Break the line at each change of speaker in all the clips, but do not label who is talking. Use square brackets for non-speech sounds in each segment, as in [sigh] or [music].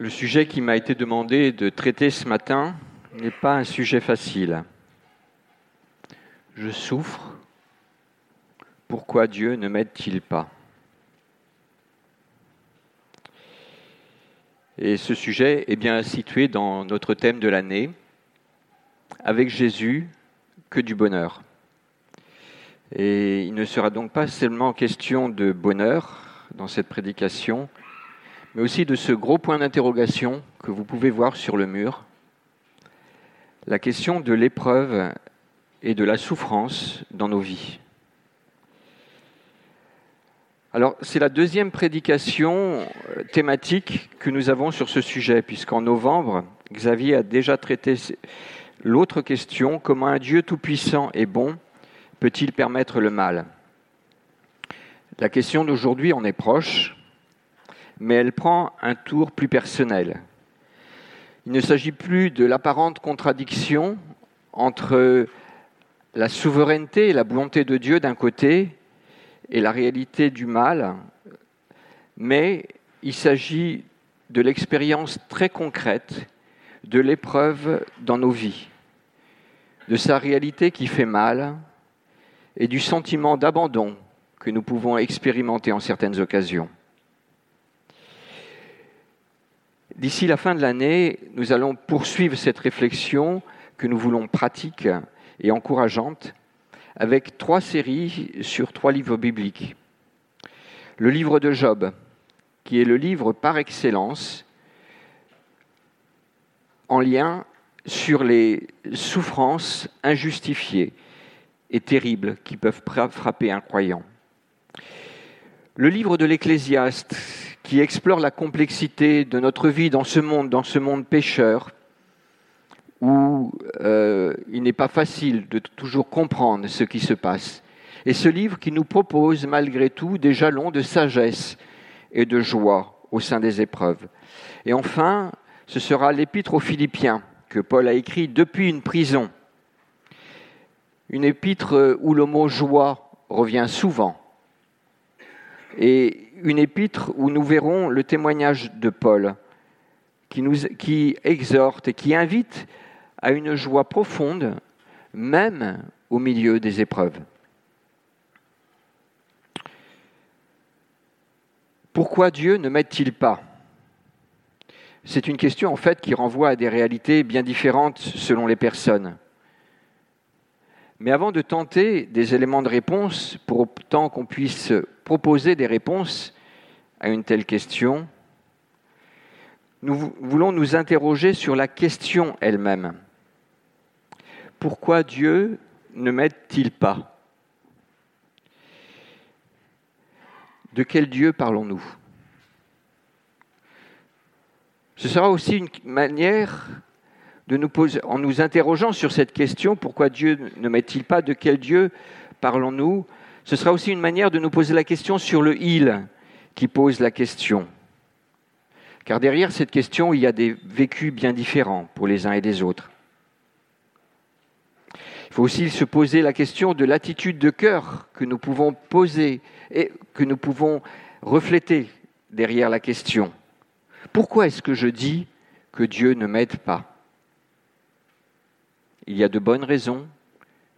Le sujet qui m'a été demandé de traiter ce matin n'est pas un sujet facile. Je souffre. Pourquoi Dieu ne m'aide-t-il pas? Et ce sujet est bien situé dans notre thème de l'année, avec Jésus, que du bonheur. Et il ne sera donc pas seulement question de bonheur dans cette prédication, mais aussi de ce gros point d'interrogation que vous pouvez voir sur le mur, la question de l'épreuve et de la souffrance dans nos vies. Alors, c'est la deuxième prédication euh, thématique que nous avons sur ce sujet, puisqu'en novembre, Xavier a déjà traité l'autre question, comment un Dieu tout-puissant et bon peut-il permettre le mal? La question d'aujourd'hui en est proche, mais elle prend un tour plus personnel. Il ne s'agit plus de l'apparente contradiction entre la souveraineté et la volonté de Dieu d'un côté et la réalité du mal, mais il s'agit de l'expérience très concrète de l'épreuve dans nos vies, de sa réalité qui fait mal et du sentiment d'abandon que nous pouvons expérimenter en certaines occasions. D'ici la fin de l'année, nous allons poursuivre cette réflexion que nous voulons pratique et encourageante avec trois séries sur trois livres bibliques. Le livre de Job, qui est le livre par excellence en lien sur les souffrances injustifiées et terribles qui peuvent frapper un croyant. Le livre de l'Ecclésiaste, qui explore la complexité de notre vie dans ce monde, dans ce monde pécheur, où euh, il n'est pas facile de toujours comprendre ce qui se passe. Et ce livre qui nous propose malgré tout des jalons de sagesse et de joie au sein des épreuves. Et enfin, ce sera l'épître aux Philippiens que Paul a écrit depuis une prison. Une épître où le mot joie revient souvent. Et une épître où nous verrons le témoignage de Paul, qui, exhorte et qui invite à une joie profonde, même au milieu des épreuves. Pourquoi Dieu ne m'aide-t-il pas? C'est une question en fait qui renvoie à des réalités bien différentes selon les personnes. Mais avant de tenter des éléments de réponse, pour autant qu'on puisse proposer des réponses à une telle question, nous voulons nous interroger sur la question elle-même. Pourquoi Dieu ne m'aide-t-il pas? De quel Dieu parlons-nous? Ce sera aussi une manière en nous interrogeant sur cette question, pourquoi Dieu ne m'aide-t-il pas De quel Dieu parlons-nous Ce sera aussi une manière de nous poser la question sur le il qui pose la question. Car derrière cette question, il y a des vécus bien différents pour les uns et les autres. Il faut aussi se poser la question de l'attitude de cœur que nous pouvons poser et que nous pouvons refléter derrière la question. Pourquoi est-ce que je dis que Dieu ne m'aide pas? Il y a de bonnes raisons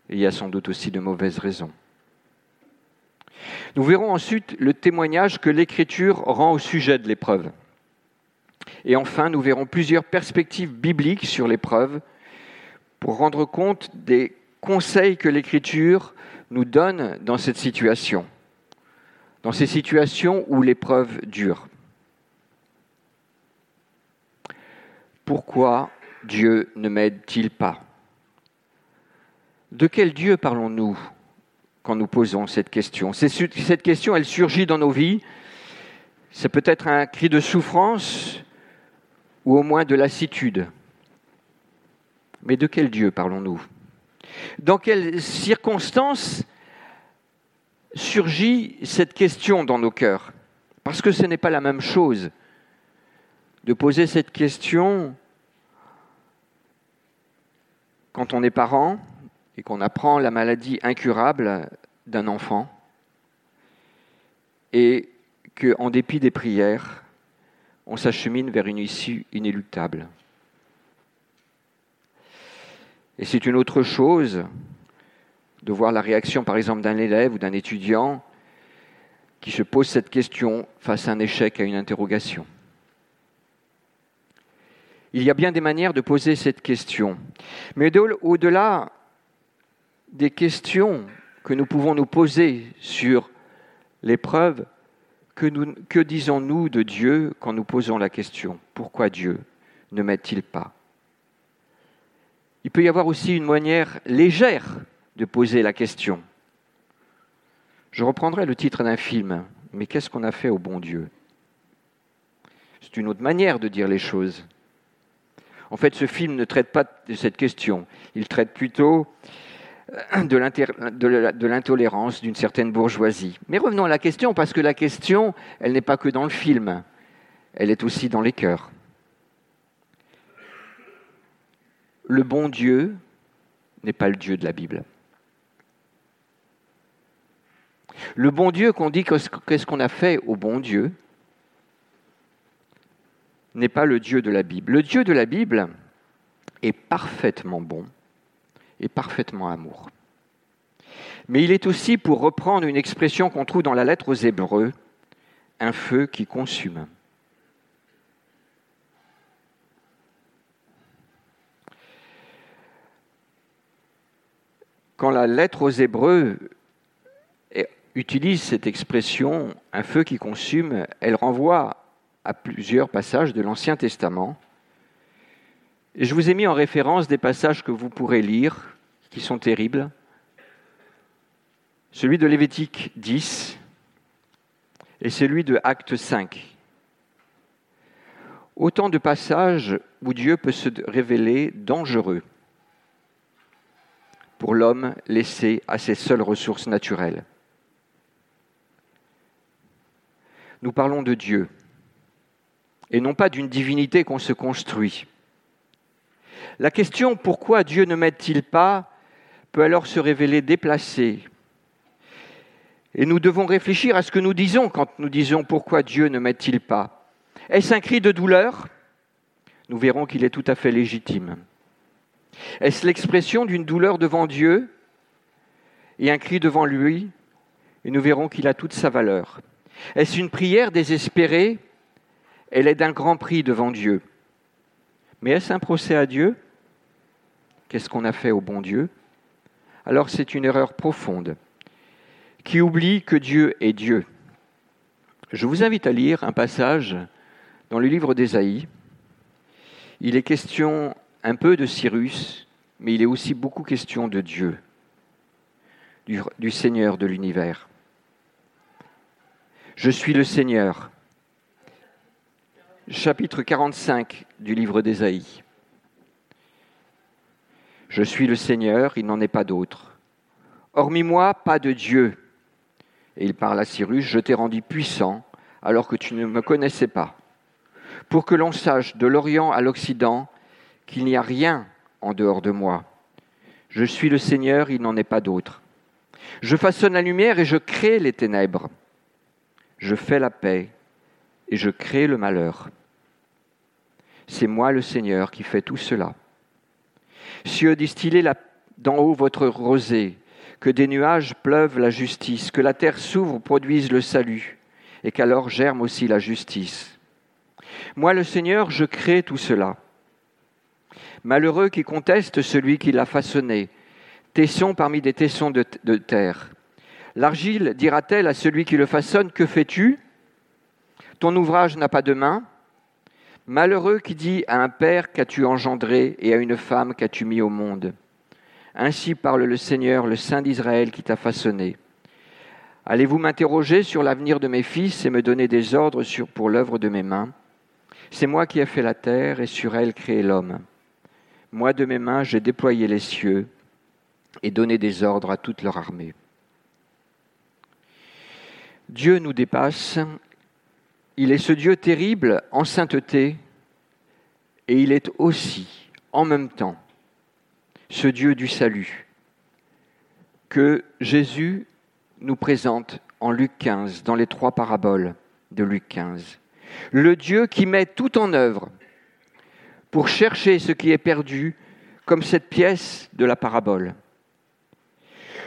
et il y a sans doute aussi de mauvaises raisons. Nous verrons ensuite le témoignage que l'Écriture rend au sujet de l'épreuve. Et enfin, nous verrons plusieurs perspectives bibliques sur l'épreuve pour rendre compte des conseils que l'Écriture nous donne dans cette situation, dans ces situations où l'épreuve dure. Pourquoi Dieu ne m'aide-t-il pas? De quel Dieu parlons-nous quand nous posons cette question? Cette question, elle surgit dans nos vies. C'est peut-être un cri de souffrance ou au moins de lassitude. Mais de quel Dieu parlons-nous? Dans quelles circonstances surgit cette question dans nos cœurs? Parce que ce n'est pas la même chose de poser cette question quand on est parent, et qu'on apprend la maladie incurable d'un enfant et qu'en dépit des prières, on s'achemine vers une issue inéluctable. Et c'est une autre chose de voir la réaction, par exemple, d'un élève ou d'un étudiant qui se pose cette question face à un échec, à une interrogation. Il y a bien des manières de poser cette question. Mais au-delà des questions que nous pouvons nous poser sur l'épreuve, que, disons-nous de Dieu quand nous posons la question Pourquoi Dieu ne m'aide-t-il pas? Il peut y avoir aussi une manière légère de poser la question. Je reprendrai le titre d'un film, mais qu'est-ce qu'on a fait au bon Dieu? C'est une autre manière de dire les choses. En fait, ce film ne traite pas de cette question. Il traite plutôt [clears throat] de l'intolérance d'une certaine bourgeoisie. Mais revenons à la question, parce que la question, elle n'est pas que dans le film, elle est aussi dans les cœurs. Le bon Dieu n'est pas le Dieu de la Bible. Le bon Dieu qu'on dit qu'est-ce qu'on a fait au bon Dieu n'est pas le Dieu de la Bible. Le Dieu de la Bible est parfaitement bon et parfaitement amour. Mais il est aussi, pour reprendre une expression qu'on trouve dans la lettre aux Hébreux, un feu qui consume. Quand la lettre aux Hébreux utilise cette expression, un feu qui consume, elle renvoie à plusieurs passages de l'Ancien Testament. Je vous ai mis en référence des passages que vous pourrez lire, qui sont terribles. Celui de Lévitique 10 et celui de Acte 5. Autant de passages où Dieu peut se révéler dangereux pour l'homme laissé à ses seules ressources naturelles. Nous parlons de Dieu et non pas d'une divinité qu'on se construit. La question pourquoi Dieu ne m'aide-t-il pas peut alors se révéler déplacée. Et nous devons réfléchir à ce que nous disons quand nous disons pourquoi Dieu ne m'aide-t-il pas. Est-ce un cri de douleur? Nous verrons qu'il est tout à fait légitime. Est-ce l'expression d'une douleur devant Dieu et un cri devant lui? Et nous verrons qu'il a toute sa valeur. Est-ce une prière désespérée? Elle est d'un grand prix devant Dieu. Mais est-ce un procès à Dieu? Qu'est-ce qu'on a fait au bon Dieu? Alors c'est une erreur profonde qui oublie que Dieu est Dieu. Je vous invite à lire un passage dans le livre d'Ésaïe. Il est question un peu de Cyrus, mais il est aussi beaucoup question de Dieu, du, du Seigneur de l'univers. Je suis le Seigneur. Chapitre 45 du livre d'Ésaïe. Je suis le Seigneur, il n'en est pas d'autre. Hormis moi, pas de Dieu. Et il parle à Cyrus, je t'ai rendu puissant alors que tu ne me connaissais pas, pour que l'on sache de l'Orient à l'Occident qu'il n'y a rien en dehors de moi. Je suis le Seigneur, il n'en est pas d'autre. Je façonne la lumière et je crée les ténèbres je fais la paix et je crée le malheur. C'est moi le Seigneur qui fais tout cela. Cieux, distillez d'en haut votre rosée, que des nuages pleuvent la justice, que la terre s'ouvre, produise le salut, et qu'alors germe aussi la justice. Moi le Seigneur, je crée tout cela. Malheureux qui conteste celui qui l'a façonné, tesson parmi des tessons de, de terre. L'argile dira-t-elle à celui qui le façonne, Que fais-tu? Ton ouvrage n'a pas de main. Malheureux qui dit à un père qu'as-tu engendré et à une femme qu'as-tu mis au monde. Ainsi parle le Seigneur, le Saint d'Israël qui t'a façonné. Allez-vous m'interroger sur l'avenir de mes fils et me donner des ordres sur, pour l'œuvre de mes mains? C'est moi qui ai fait la terre et sur elle créé l'homme. Moi de mes mains j'ai déployé les cieux et donné des ordres à toute leur armée. Dieu nous dépasse, il est ce Dieu terrible en sainteté, et il est aussi, en même temps, ce Dieu du salut que Jésus nous présente en Luc 15, dans les trois paraboles de Luc 15. le Dieu qui met tout en œuvre pour chercher ce qui est perdu, comme cette pièce de la parabole.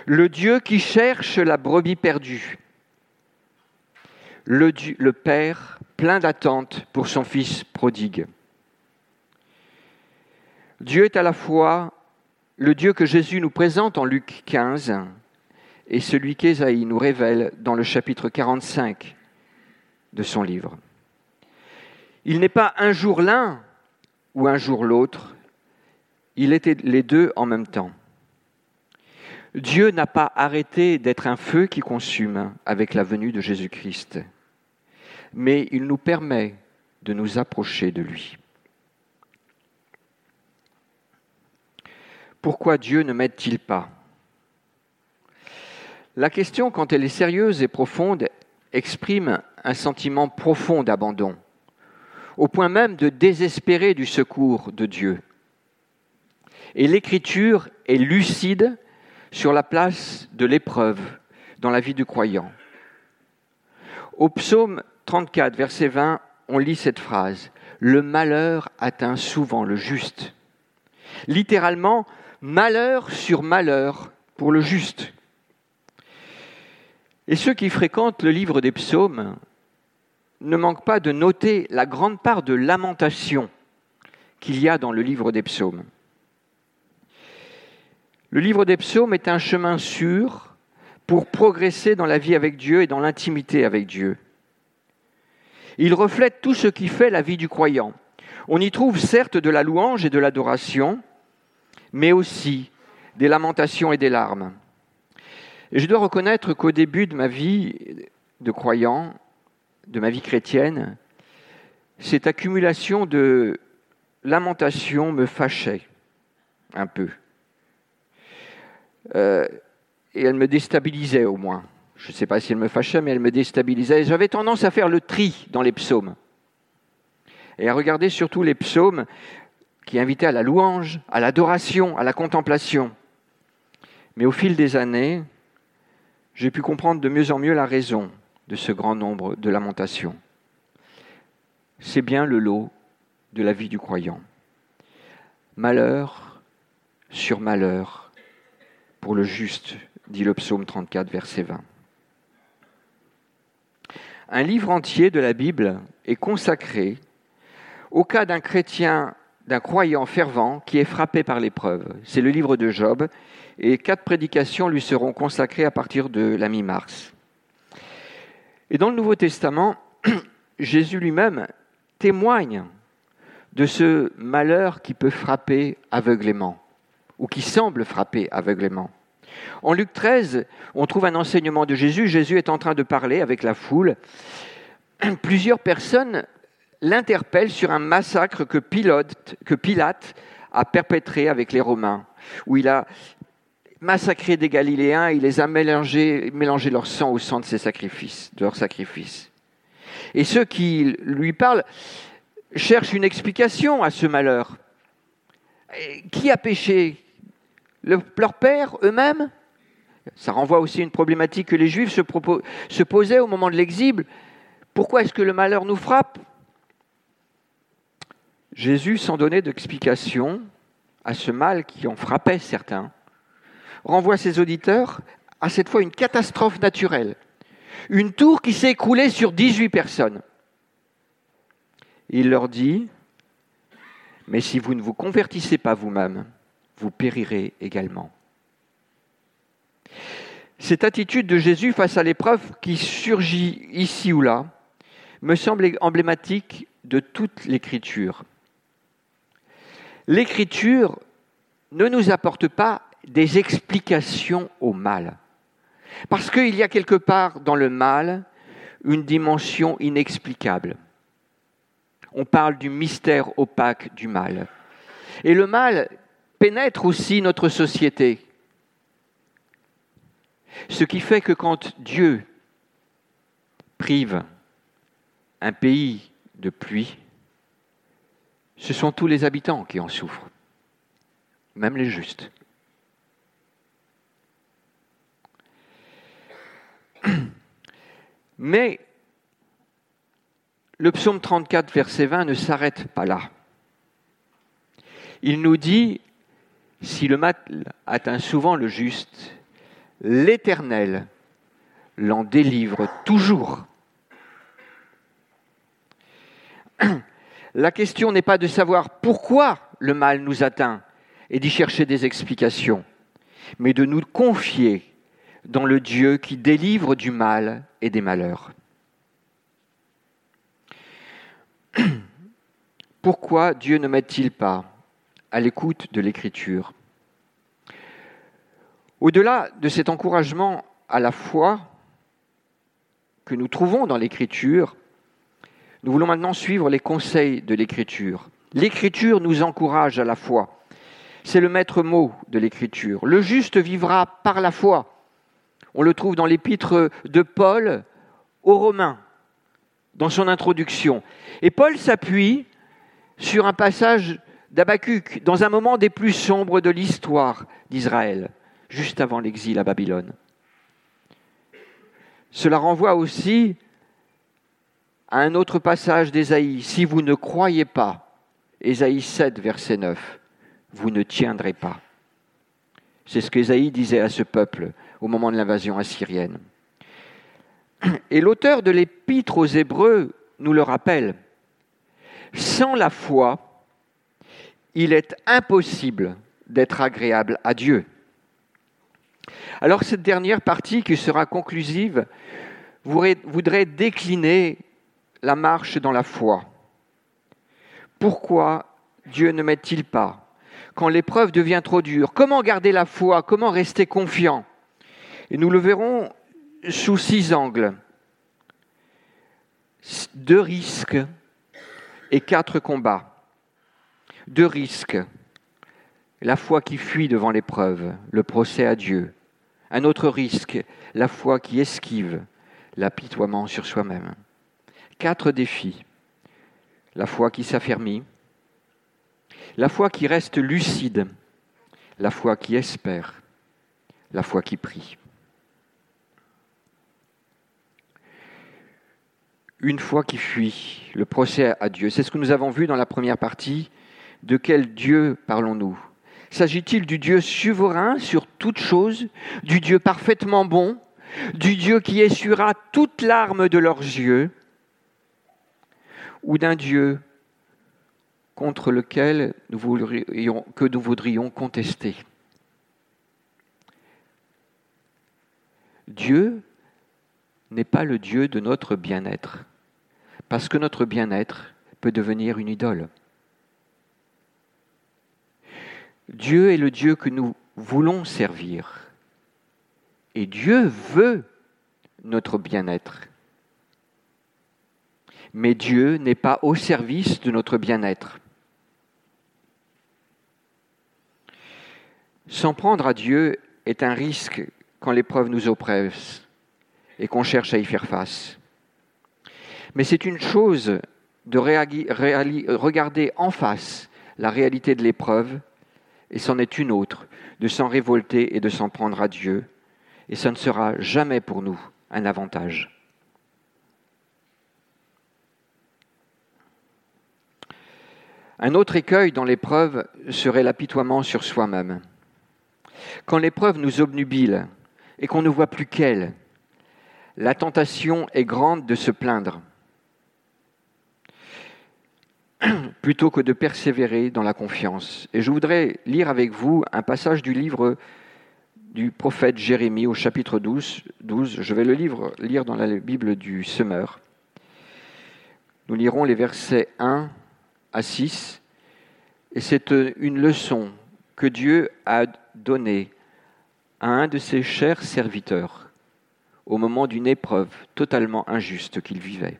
Le Dieu qui cherche la brebis perdue. Le, Père plein d'attente pour son Fils prodigue. Dieu est à la fois le Dieu que Jésus nous présente en Luc 15 et celui qu'Ésaïe nous révèle dans le chapitre 45 de son livre. Il n'est pas un jour l'un ou un jour l'autre, il était les deux en même temps. Dieu n'a pas arrêté d'être un feu qui consume avec la venue de Jésus-Christ, mais il nous permet de nous approcher de lui. Pourquoi Dieu ne m'aide-t-il pas? La question, quand elle est sérieuse et profonde, exprime un sentiment profond d'abandon, au point même de désespérer du secours de Dieu. Et l'Écriture est lucide sur la place de l'épreuve dans la vie du croyant. Au psaume 34, verset 20, on lit cette phrase Le malheur atteint souvent le juste. Littéralement, malheur sur malheur pour le juste. Et ceux qui fréquentent le livre des psaumes ne manquent pas de noter la grande part de lamentation qu'il y a dans le livre des psaumes. Le livre des psaumes est un chemin sûr pour progresser dans la vie avec Dieu et dans l'intimité avec Dieu. Il reflète tout ce qui fait la vie du croyant. On y trouve certes de la louange et de l'adoration, mais aussi des lamentations et des larmes. Je dois reconnaître qu'au début de ma vie de croyant, de ma vie chrétienne, cette accumulation de lamentations me fâchait un peu. Euh, et elle me déstabilisait au moins. Je ne sais pas si elle me fâchait, mais elle me déstabilisait. J'avais tendance à faire le tri dans les psaumes. Et à regarder surtout les psaumes qui invitaient à la louange, à l'adoration, à la contemplation. Mais au fil des années, j'ai pu comprendre de mieux en mieux la raison de ce grand nombre de lamentations. C'est bien le lot de la vie du croyant. Malheur sur malheur pour le juste, dit le psaume 34, verset 20. Un livre entier de la Bible est consacré au cas d'un chrétien, d'un croyant fervent qui est frappé par l'épreuve. C'est le livre de Job et quatre prédications lui seront consacrées à partir de la mi-mars. Et dans le Nouveau Testament, [clears throat] Jésus lui-même témoigne de ce malheur qui peut frapper aveuglément, ou qui semble frapper aveuglément. En Luc 13, on trouve un enseignement de Jésus. Jésus est en train de parler avec la foule. [clears throat] Plusieurs personnes l'interpellent sur un massacre que Pilate, a perpétré avec les Romains, où il a massacré des Galiléens, il les a mélangés, mélangé leur sang au sang de ses sacrifices, de leurs sacrifices. Et ceux qui lui parlent cherchent une explication à ce malheur. Qui a péché? Leur père eux-mêmes Ça renvoie aussi à une problématique que les Juifs se, se posaient au moment de l'exil. Pourquoi est-ce que le malheur nous frappe? Jésus, sans donner d'explication à ce mal qui en frappait certains, renvoie ses auditeurs à cette fois une catastrophe naturelle. Une tour qui s'est écroulée sur 18 personnes. Il leur dit, mais si vous ne vous convertissez pas vous-même, vous périrez également. Cette attitude de Jésus face à l'épreuve qui surgit ici ou là me semble emblématique de toute l'écriture. L'écriture ne nous apporte pas des explications au mal. Parce qu'il y a quelque part dans le mal une dimension inexplicable. On parle du mystère opaque du mal. Et le mal pénètre aussi notre société. Ce qui fait que quand Dieu prive un pays de pluie, ce sont tous les habitants qui en souffrent, même les justes. [clears throat] Mais le psaume 34, verset 20 ne s'arrête pas là. Il nous dit, si le mal atteint souvent le juste, l'Éternel l'en délivre toujours. La question n'est pas de savoir pourquoi le mal nous atteint et d'y chercher des explications, mais de nous confier dans le Dieu qui délivre du mal et des malheurs. Pourquoi Dieu ne met-il pas? À l'écoute de l'Écriture Au-delà de cet encouragement à la foi que nous trouvons dans l'Écriture, nous voulons maintenant suivre les conseils de l'Écriture. L'Écriture nous encourage à la foi. C'est le maître mot de l'Écriture. Le juste vivra par la foi. On le trouve dans l'épître de Paul aux Romains, dans son introduction. Et Paul s'appuie sur un passage d'Abacuc, dans un moment des plus sombres de l'histoire d'Israël, juste avant l'exil à Babylone. Cela renvoie aussi à un autre passage d'Ésaïe. Si vous ne croyez pas, Ésaïe 7, verset 9, vous ne tiendrez pas. C'est ce qu'Ésaïe disait à ce peuple au moment de l'invasion assyrienne. Et l'auteur de l'épître aux Hébreux nous le rappelle. Sans la foi, il est impossible d'être agréable à Dieu. Alors cette dernière partie qui sera conclusive voudrait décliner la marche dans la foi. Pourquoi Dieu ne met-il pas quand l'épreuve devient trop dure? Comment garder la foi? Comment rester confiant? Et nous le verrons sous six angles. Deux risques et quatre combats. Deux risques. La foi qui fuit devant l'épreuve, le procès à Dieu. Un autre risque, la foi qui esquive l'apitoiement sur soi-même. Quatre défis. La foi qui s'affermit, la foi qui reste lucide, la foi qui espère, la foi qui prie. Une foi qui fuit, le procès à Dieu. C'est ce que nous avons vu dans la première partie. De quel Dieu parlons-nous? S'agit-il du Dieu souverain sur toute chose, du Dieu parfaitement bon, du Dieu qui essuiera toute larme de leurs yeux, ou d'un Dieu contre lequel nous voudrions, que nous voudrions contester? Dieu n'est pas le Dieu de notre bien-être, parce que notre bien-être peut devenir une idole. Dieu est le Dieu que nous voulons servir. Et Dieu veut notre bien-être. Mais Dieu n'est pas au service de notre bien-être. S'en prendre à Dieu est un risque quand l'épreuve nous oppresse et qu'on cherche à y faire face. Mais c'est une chose de regarder en face la réalité de l'épreuve et c'en est une autre, de s'en révolter et de s'en prendre à Dieu, et ça ne sera jamais pour nous un avantage. Un autre écueil dans l'épreuve serait l'apitoiement sur soi-même. Quand l'épreuve nous obnubile et qu'on ne voit plus qu'elle, la tentation est grande de se plaindre [clears throat] plutôt que de persévérer dans la confiance. Et je voudrais lire avec vous un passage du livre du prophète Jérémie au chapitre 12. 12. Je vais le lire dans la Bible du Semeur. Nous lirons les versets 1 à 6. Et c'est une leçon que Dieu a donnée à un de ses chers serviteurs au moment d'une épreuve totalement injuste qu'il vivait.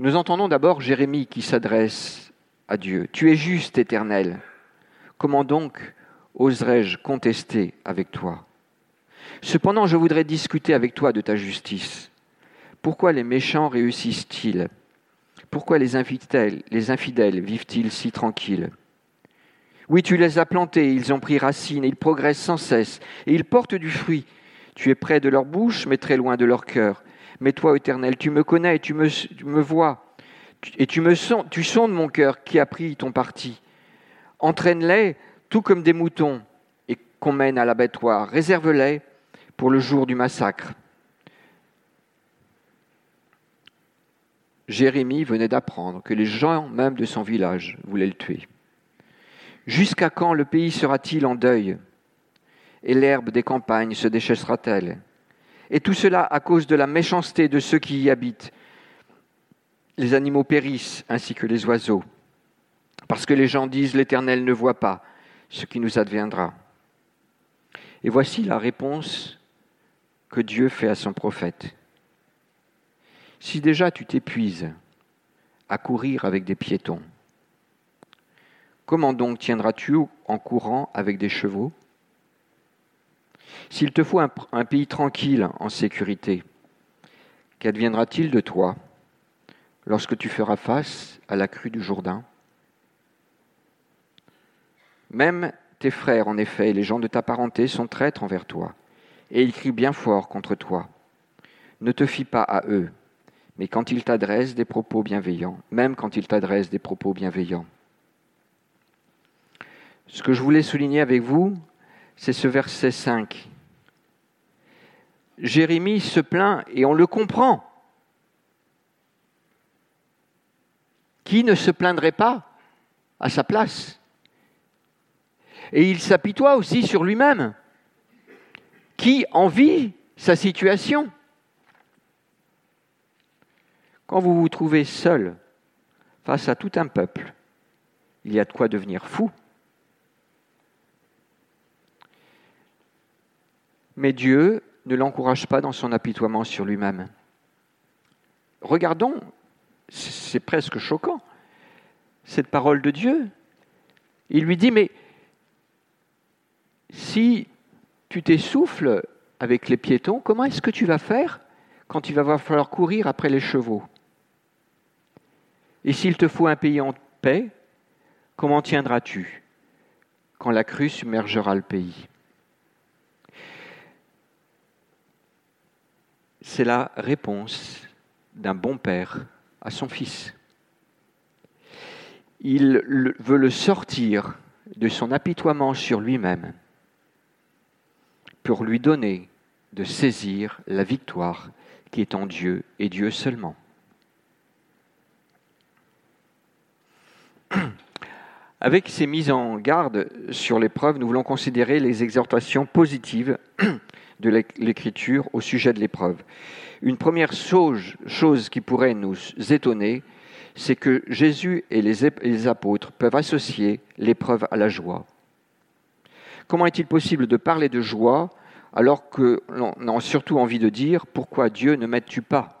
Nous entendons d'abord Jérémie qui s'adresse à Dieu. Tu es juste, éternel. Comment donc oserais-je contester avec toi? Cependant, je voudrais discuter avec toi de ta justice. Pourquoi les méchants réussissent-ils? Pourquoi les infidèles, les infidèles vivent-ils si tranquilles? Oui, tu les as plantés, ils ont pris racine, ils progressent sans cesse, et ils portent du fruit. Tu es près de leur bouche, mais très loin de leur cœur Mais toi, Éternel, tu me connais, me, tu me vois, et tu, me sondes, tu sondes mon cœur qui a pris ton parti. Entraîne-les tout comme des moutons et qu'on mène à l'abattoir. Réserve-les pour le jour du massacre. Jérémie venait d'apprendre que les gens même de son village voulaient le tuer. Jusqu'à quand le pays sera-t-il en deuil? Et l'herbe des campagnes se déchaissera-t-elle Et tout cela à cause de la méchanceté de ceux qui y habitent. Les animaux périssent ainsi que les oiseaux, parce que les gens disent l'Éternel ne voit pas ce qui nous adviendra. Et voici la réponse que Dieu fait à son prophète. Si déjà tu t'épuises à courir avec des piétons, comment donc tiendras-tu en courant avec des chevaux? S'il te faut un, pays tranquille, en sécurité, qu'adviendra-t-il de toi lorsque tu feras face à la crue du Jourdain? Même tes frères, en effet, les gens de ta parenté sont traîtres envers toi, et ils crient bien fort contre toi. Ne te fie pas à eux, mais quand il t'adresse des propos bienveillants, même quand il t'adresse des propos bienveillants. Ce que je voulais souligner avec vous, c'est ce verset 5. Jérémie se plaint et on le comprend. Qui ne se plaindrait pas à sa place? Et il s'apitoie aussi sur lui-même. Qui envie sa situation? Quand vous vous trouvez seul face à tout un peuple, il y a de quoi devenir fou. Mais Dieu ne l'encourage pas dans son apitoiement sur lui-même. Regardons, c'est presque choquant, cette parole de Dieu. Il lui dit, mais si tu t'essouffles avec les piétons, comment est-ce que tu vas faire quand il va falloir courir après les chevaux? Et s'il te faut un pays en paix, comment tiendras-tu quand la crue submergera le pays? C'est la réponse d'un bon père à son fils. Il veut le sortir de son apitoiement sur lui-même pour lui donner de saisir la victoire qui est en Dieu et Dieu seulement. [clears throat] Avec ces mises en garde sur l'épreuve, nous voulons considérer les exhortations positives [clears throat] de l'Écriture au sujet de l'épreuve. Une première chose, qui pourrait nous étonner, c'est que Jésus et les apôtres peuvent associer l'épreuve à la joie. Comment est-il possible de parler de joie alors que l'on a surtout envie de dire pourquoi Dieu ne m'aide-tu pas?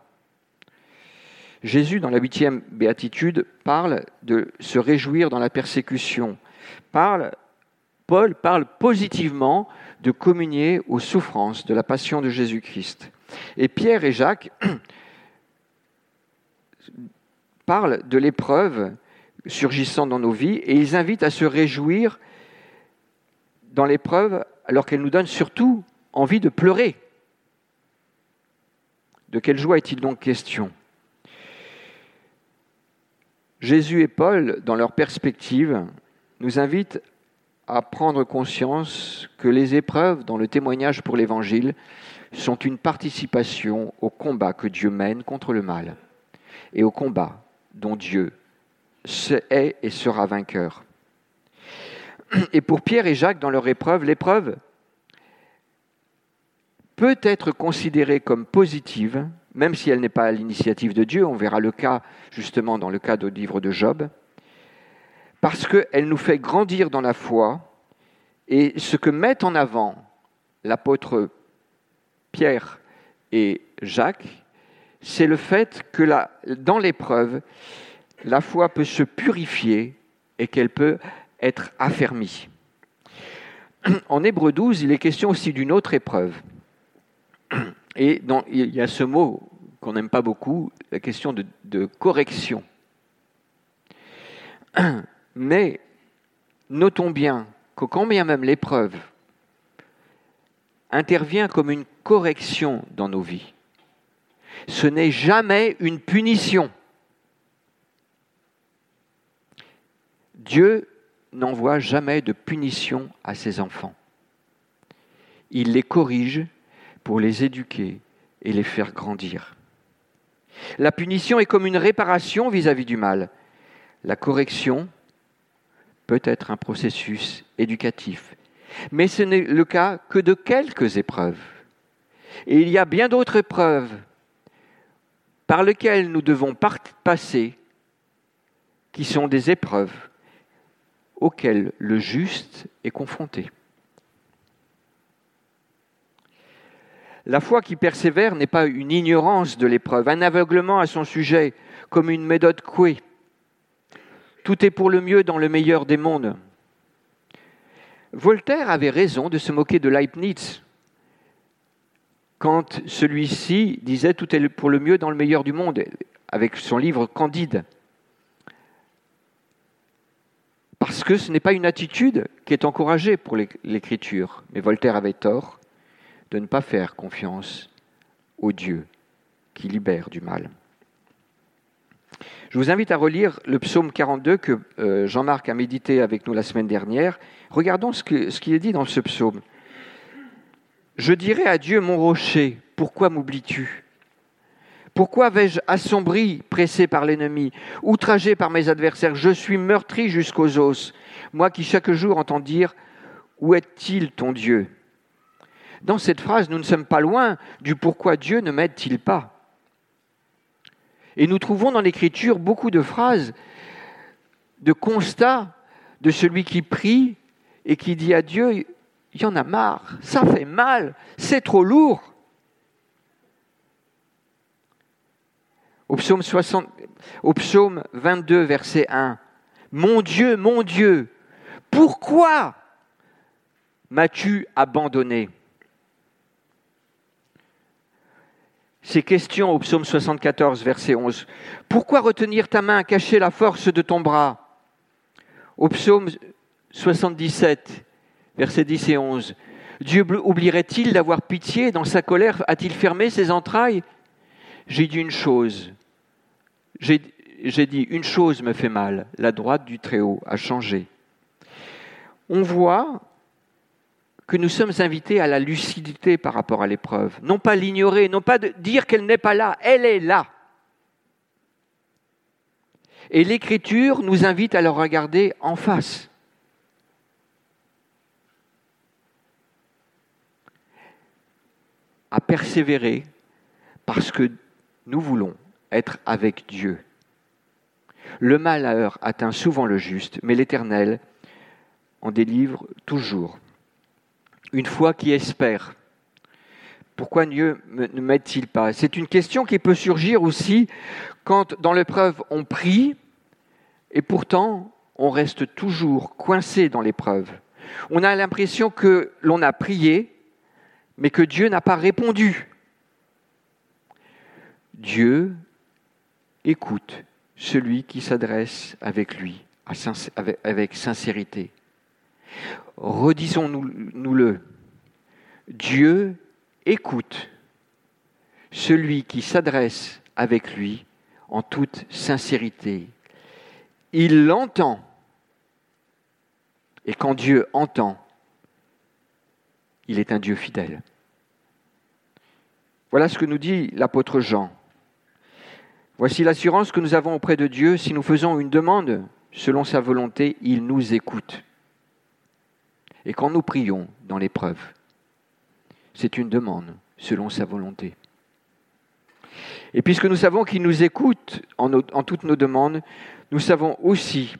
Jésus, dans la huitième béatitude, parle de se réjouir dans la persécution. Paul parle positivement de communier aux souffrances de la passion de Jésus-Christ. Et Pierre et Jacques [clears throat] parlent de l'épreuve surgissant dans nos vies et ils invitent à se réjouir dans l'épreuve alors qu'elle nous donne surtout envie de pleurer. De quelle joie est-il donc question? Jésus et Paul, dans leur perspective, nous invitent à prendre conscience que les épreuves dans le témoignage pour l'Évangile sont une participation au combat que Dieu mène contre le mal et au combat dont Dieu est et sera vainqueur. Et pour Pierre et Jacques, dans leur épreuve, l'épreuve peut être considérée comme positive même si elle n'est pas à l'initiative de Dieu, on verra le cas justement dans le cas du livre de Job, parce qu'elle nous fait grandir dans la foi, et ce que mettent en avant l'apôtre Pierre et Jacques, c'est le fait que dans l'épreuve, la foi peut se purifier et qu'elle peut être affermie. En Hébreu 12, il est question aussi d'une autre épreuve. Et il y a ce mot qu'on n'aime pas beaucoup, la question de, de correction. [clears throat] Mais notons bien que quand bien même l'épreuve intervient comme une correction dans nos vies, Ce n'est jamais une punition. Dieu n'envoie jamais de punition à ses enfants. Il les corrige pour les éduquer et les faire grandir. La punition est comme une réparation vis-à-vis du mal. La correction peut être un processus éducatif. Mais ce n'est le cas que de quelques épreuves. Et il y a bien d'autres épreuves par lesquelles nous devons passer qui sont des épreuves auxquelles le juste est confronté. La foi qui persévère n'est pas une ignorance de l'épreuve, un aveuglement à son sujet, comme une méthode couée. Tout est pour le mieux dans le meilleur des mondes. Voltaire avait raison de se moquer de Leibniz quand celui-ci disait tout est pour le mieux dans le meilleur du monde, avec son livre Candide. Parce que ce n'est pas une attitude qui est encouragée pour l'écriture. Mais Voltaire avait tort de ne pas faire confiance au Dieu qui libère du mal. Je vous invite à relire le psaume 42 que euh, Jean-Marc a médité avec nous la semaine dernière. Regardons ce, ce qui est dit dans ce psaume. Je dirai à Dieu, mon rocher, pourquoi m'oublies-tu? Pourquoi vais-je assombri, pressé par l'ennemi, outragé par mes adversaires? Je suis meurtri jusqu'aux os, moi qui chaque jour entends dire, Où est-il ton Dieu? Dans cette phrase, nous ne sommes pas loin du pourquoi Dieu ne m'aide-t-il pas. Et nous trouvons dans l'Écriture beaucoup de phrases, de constats de celui qui prie et qui dit à Dieu, il y en a marre, ça fait mal, c'est trop lourd. Au psaume, 60, au psaume 22, verset 1, Mon Dieu, mon Dieu, pourquoi m'as-tu abandonné? Ces questions au psaume 74, verset 11. Pourquoi retenir ta main, cacher la force de ton bras? Au psaume 77, verset 10 et 11. Dieu oublierait-il d'avoir pitié Dans sa colère, a-t-il fermé ses entrailles? J'ai dit une chose. J'ai dit une chose me fait mal. La droite du Très-Haut a changé. On voit que nous sommes invités à la lucidité par rapport à l'épreuve. Non pas l'ignorer, non pas dire qu'elle n'est pas là, elle est là. Et l'Écriture nous invite à la regarder en face. À persévérer parce que nous voulons être avec Dieu. Le malheur atteint souvent le juste, mais l'Éternel en délivre toujours une foi qui espère. Pourquoi Dieu ne m'aide-t-il pas? C'est une question qui peut surgir aussi quand dans l'épreuve on prie et pourtant on reste toujours coincé dans l'épreuve. On a l'impression que l'on a prié mais que Dieu n'a pas répondu. Dieu écoute celui qui s'adresse avec lui, avec sincérité. Redisons-nous-le. Dieu écoute celui qui s'adresse avec lui en toute sincérité. Il l'entend. Et quand Dieu entend, il est un Dieu fidèle. Voilà ce que nous dit l'apôtre Jean. Voici l'assurance que nous avons auprès de Dieu. Si nous faisons une demande selon sa volonté, il nous écoute. Et quand nous prions dans l'épreuve, c'est une demande selon sa volonté. Et puisque nous savons qu'il nous écoute en, toutes nos demandes, nous savons aussi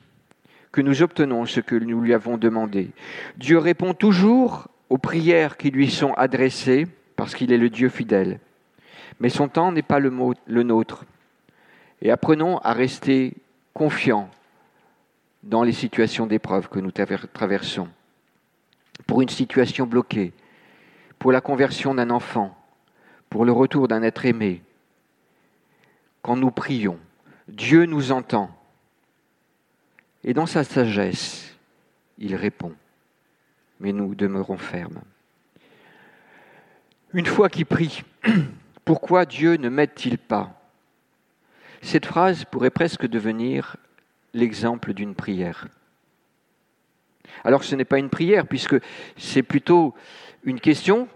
que nous obtenons ce que nous lui avons demandé. Dieu répond toujours aux prières qui lui sont adressées parce qu'il est le Dieu fidèle. Mais son temps n'est pas le nôtre. Et apprenons à rester confiants dans les situations d'épreuve que nous traversons pour une situation bloquée, pour la conversion d'un enfant, pour le retour d'un être aimé. Quand nous prions, Dieu nous entend. Et dans sa sagesse, il répond. Mais nous demeurons fermes. Une foi qui prie [clears throat] Pourquoi Dieu ne m'aide-t-il pas? Cette phrase pourrait presque devenir l'exemple d'une prière. Alors ce n'est pas une prière, puisque c'est plutôt une question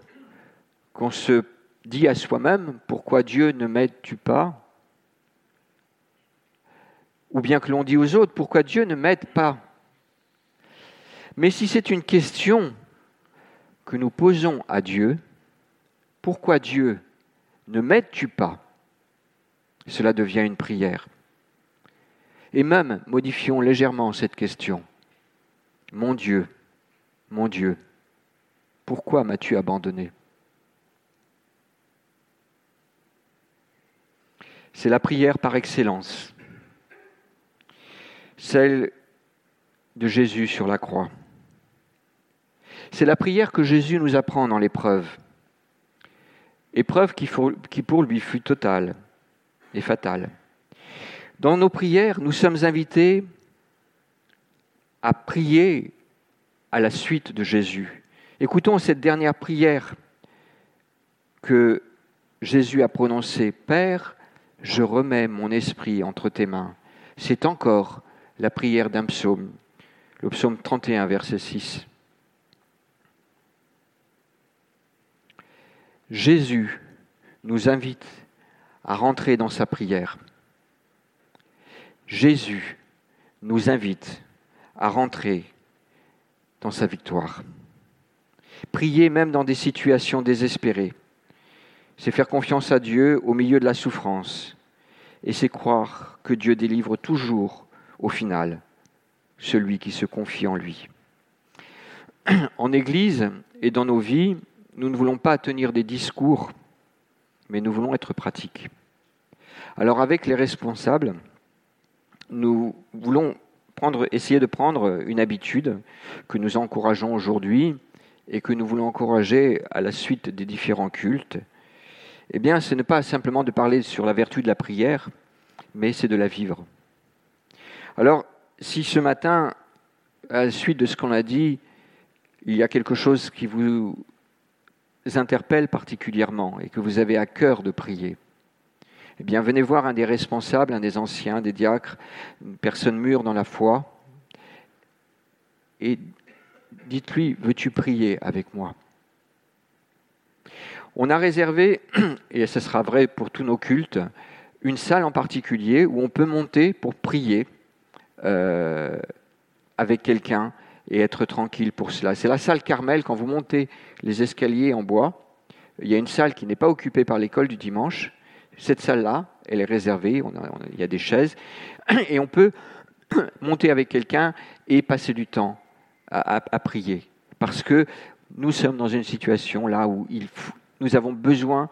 qu'on se dit à soi-même, pourquoi Dieu ne m'aide-tu pas? Ou bien que l'on dit aux autres, pourquoi Dieu ne m'aide pas? Mais si c'est une question que nous posons à Dieu, pourquoi Dieu ne m'aides-tu pas? Cela devient une prière. Et même, modifions légèrement cette question. Mon Dieu, mon Dieu, pourquoi m'as-tu abandonné? C'est la prière par excellence, celle de Jésus sur la croix. C'est la prière que Jésus nous apprend dans l'épreuve. Épreuve qui, pour lui fut totale et fatale. Dans nos prières, nous sommes invités à prier à la suite de Jésus. Écoutons cette dernière prière que Jésus a prononcée. Père, je remets mon esprit entre tes mains. C'est encore la prière d'un psaume, le psaume 31, verset 6. Jésus nous invite à rentrer dans sa prière. Jésus nous invite à rentrer dans sa victoire. Prier même dans des situations désespérées, c'est faire confiance à Dieu au milieu de la souffrance, et c'est croire que Dieu délivre toujours, au final, celui qui se confie en lui. [clears throat] En Église et dans nos vies, nous ne voulons pas tenir des discours, mais nous voulons être pratiques. Alors avec les responsables, nous voulons prendre, essayer de prendre une habitude que nous encourageons aujourd'hui et que nous voulons encourager à la suite des différents cultes. Eh bien, ce n'est pas simplement de parler sur la vertu de la prière, mais c'est de la vivre. Alors, si ce matin, à la suite de ce qu'on a dit, il y a quelque chose qui vous interpelle particulièrement et que vous avez à cœur de prier, eh bien, venez voir un des responsables, un des anciens, des diacres, une personne mûre dans la foi, et dites-lui, veux-tu prier avec moi? On a réservé, [clears throat] et ce sera vrai pour tous nos cultes, une salle en particulier où on peut monter pour prier euh, avec quelqu'un et être tranquille pour cela. C'est la salle Carmel, quand vous montez les escaliers en bois, il y a une salle qui n'est pas occupée par l'école du dimanche, cette salle-là, elle est réservée, il y a des chaises, [clears throat] et on peut [clears throat] monter avec quelqu'un et passer du temps à, prier. Parce que nous sommes dans une situation là où nous avons besoin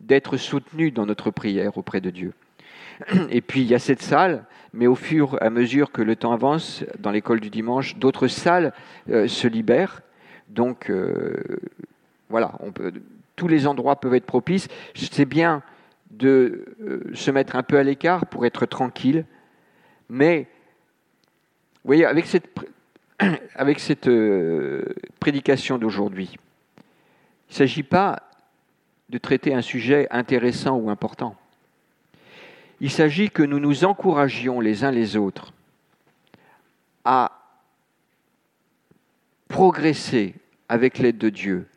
d'être soutenus dans notre prière auprès de Dieu. [clears throat] Et puis il y a cette salle, mais au fur et à mesure que le temps avance, dans l'école du dimanche, d'autres salles euh, se libèrent. Donc euh, voilà, tous les endroits peuvent être propices. C'est bien de euh, se mettre un peu à l'écart pour être tranquille. Mais, vous voyez, avec cette, [clears throat] euh, prédication d'aujourd'hui, il ne s'agit pas de traiter un sujet intéressant ou important. Il s'agit que nous nous encouragions les uns les autres à progresser avec l'aide de Dieu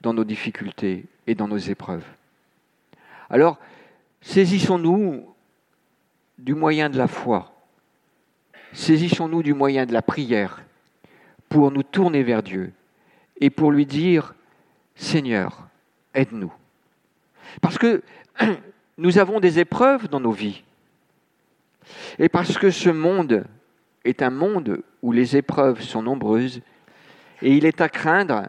dans nos difficultés et dans nos épreuves. Alors, saisissons-nous du moyen de la foi, saisissons-nous du moyen de la prière pour nous tourner vers Dieu et pour lui dire, Seigneur, aide-nous. Parce que [clears throat] nous avons des épreuves dans nos vies. Et parce que ce monde est un monde où les épreuves sont nombreuses, et il est à craindre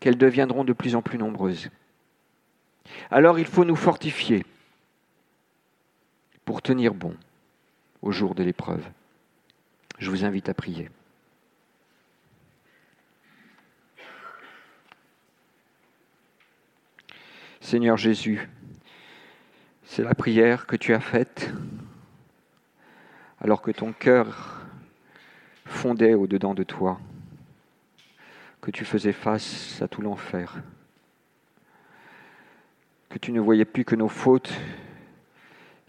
qu'elles deviendront de plus en plus nombreuses. Alors il faut nous fortifier pour tenir bon au jour de l'épreuve. Je vous invite à prier. Seigneur Jésus, c'est la prière que tu as faite alors que ton cœur fondait au-dedans de toi, que tu faisais face à tout l'enfer. que tu ne voyais plus que nos fautes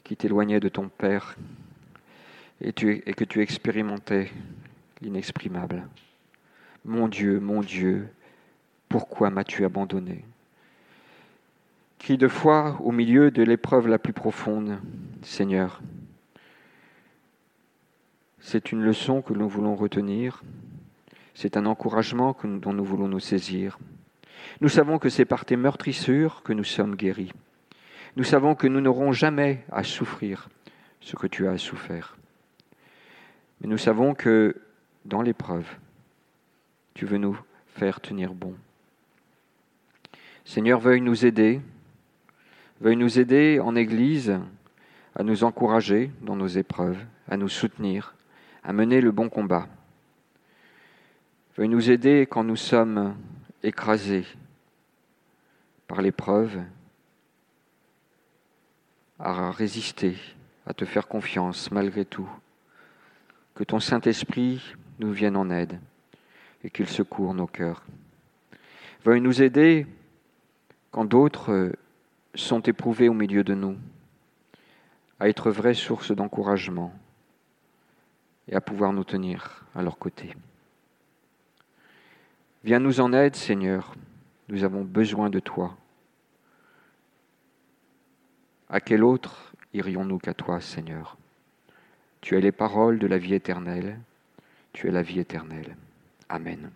qui t'éloignaient de ton Père et, et que tu expérimentais l'inexprimable. Mon Dieu, mon Dieu, pourquoi m'as-tu abandonné? Cri de foi au milieu de l'épreuve la plus profonde, Seigneur. C'est une leçon que nous voulons retenir, c'est un encouragement dont nous voulons nous saisir. Nous savons que c'est par tes meurtrissures que nous sommes guéris. Nous savons que nous n'aurons jamais à souffrir ce que tu as souffert. Mais nous savons que dans l'épreuve, tu veux nous faire tenir bon. Seigneur, veuille nous aider, veuille nous aider en Église à nous encourager dans nos épreuves, à nous soutenir, à mener le bon combat. Veuille nous aider quand nous sommes écrasés par l'épreuve, à résister, à te faire confiance malgré tout. Que ton Saint-Esprit nous vienne en aide et qu'il secourt nos cœurs. Veuille nous aider quand d'autres sont éprouvés au milieu de nous, à être vraie source d'encouragement et à pouvoir nous tenir à leur côté. Viens nous en aide, Seigneur, nous avons besoin de toi. À quel autre irions-nous qu'à toi, Seigneur? Tu es les paroles de la vie éternelle, tu es la vie éternelle. Amen.